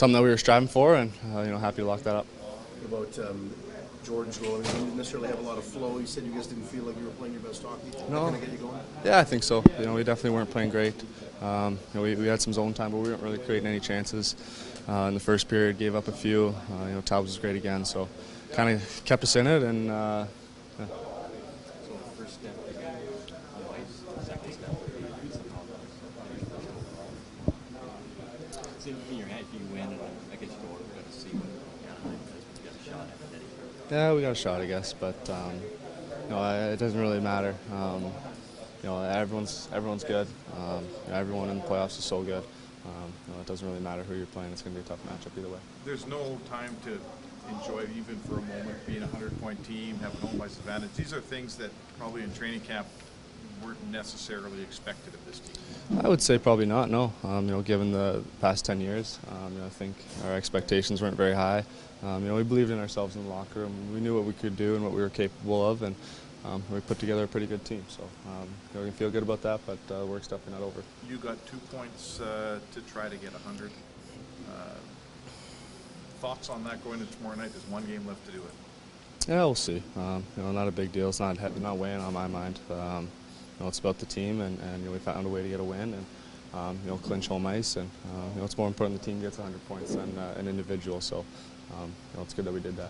something that we were striving for, and uh, you know, happy to lock that up. About um, George going? He didn't necessarily have a lot of flow. You said you guys didn't feel like you were playing your best hockey. No. Kind of get you going. Yeah, I think so. You know, we definitely weren't playing great. Um, you know, we, we had some zone time, but we weren't really creating any chances. Uh, in the first period, gave up a few. Uh, you know, Taubes was great again, so kind of kept us in it, and uh, yeah. So the first step is on ice, second step is See, in your head, you win, and I guess you go got to see what Anaheim does, but you got a shot at it. Yeah, we got a shot, I guess, but um, you know, I- it doesn't really matter. Um, you know, everyone's everyone's good. Um, you know, everyone in the playoffs is so good. Um, you know, it doesn't really matter who you're playing. It's going to be a tough matchup either way. There's no time to enjoy even for a moment, being a 100-point team, having home ice advantage. These are things that probably in training camp weren't necessarily expected of this team. I would say probably not. No, um, you know, given the past 10 years, um, you know, I think our expectations weren't very high. Um, you know, we believed in ourselves in the locker room. We knew what we could do and what we were capable of, and um, we put together a pretty good team. So um, you know, we can feel good about that, but uh, work's definitely not over. You got two points uh, to try to get 100. Uh, thoughts on that going into tomorrow night? There's one game left to do it. Yeah, we'll see. Um, you know, not a big deal. It's not not weighing on my mind. Um, know, it's about the team, and, and you know, we found a way to get a win, and um, you know, clinch home ice, and uh, you know, it's more important the team gets 100 points than uh, an individual. So, um, you know, it's good that we did that.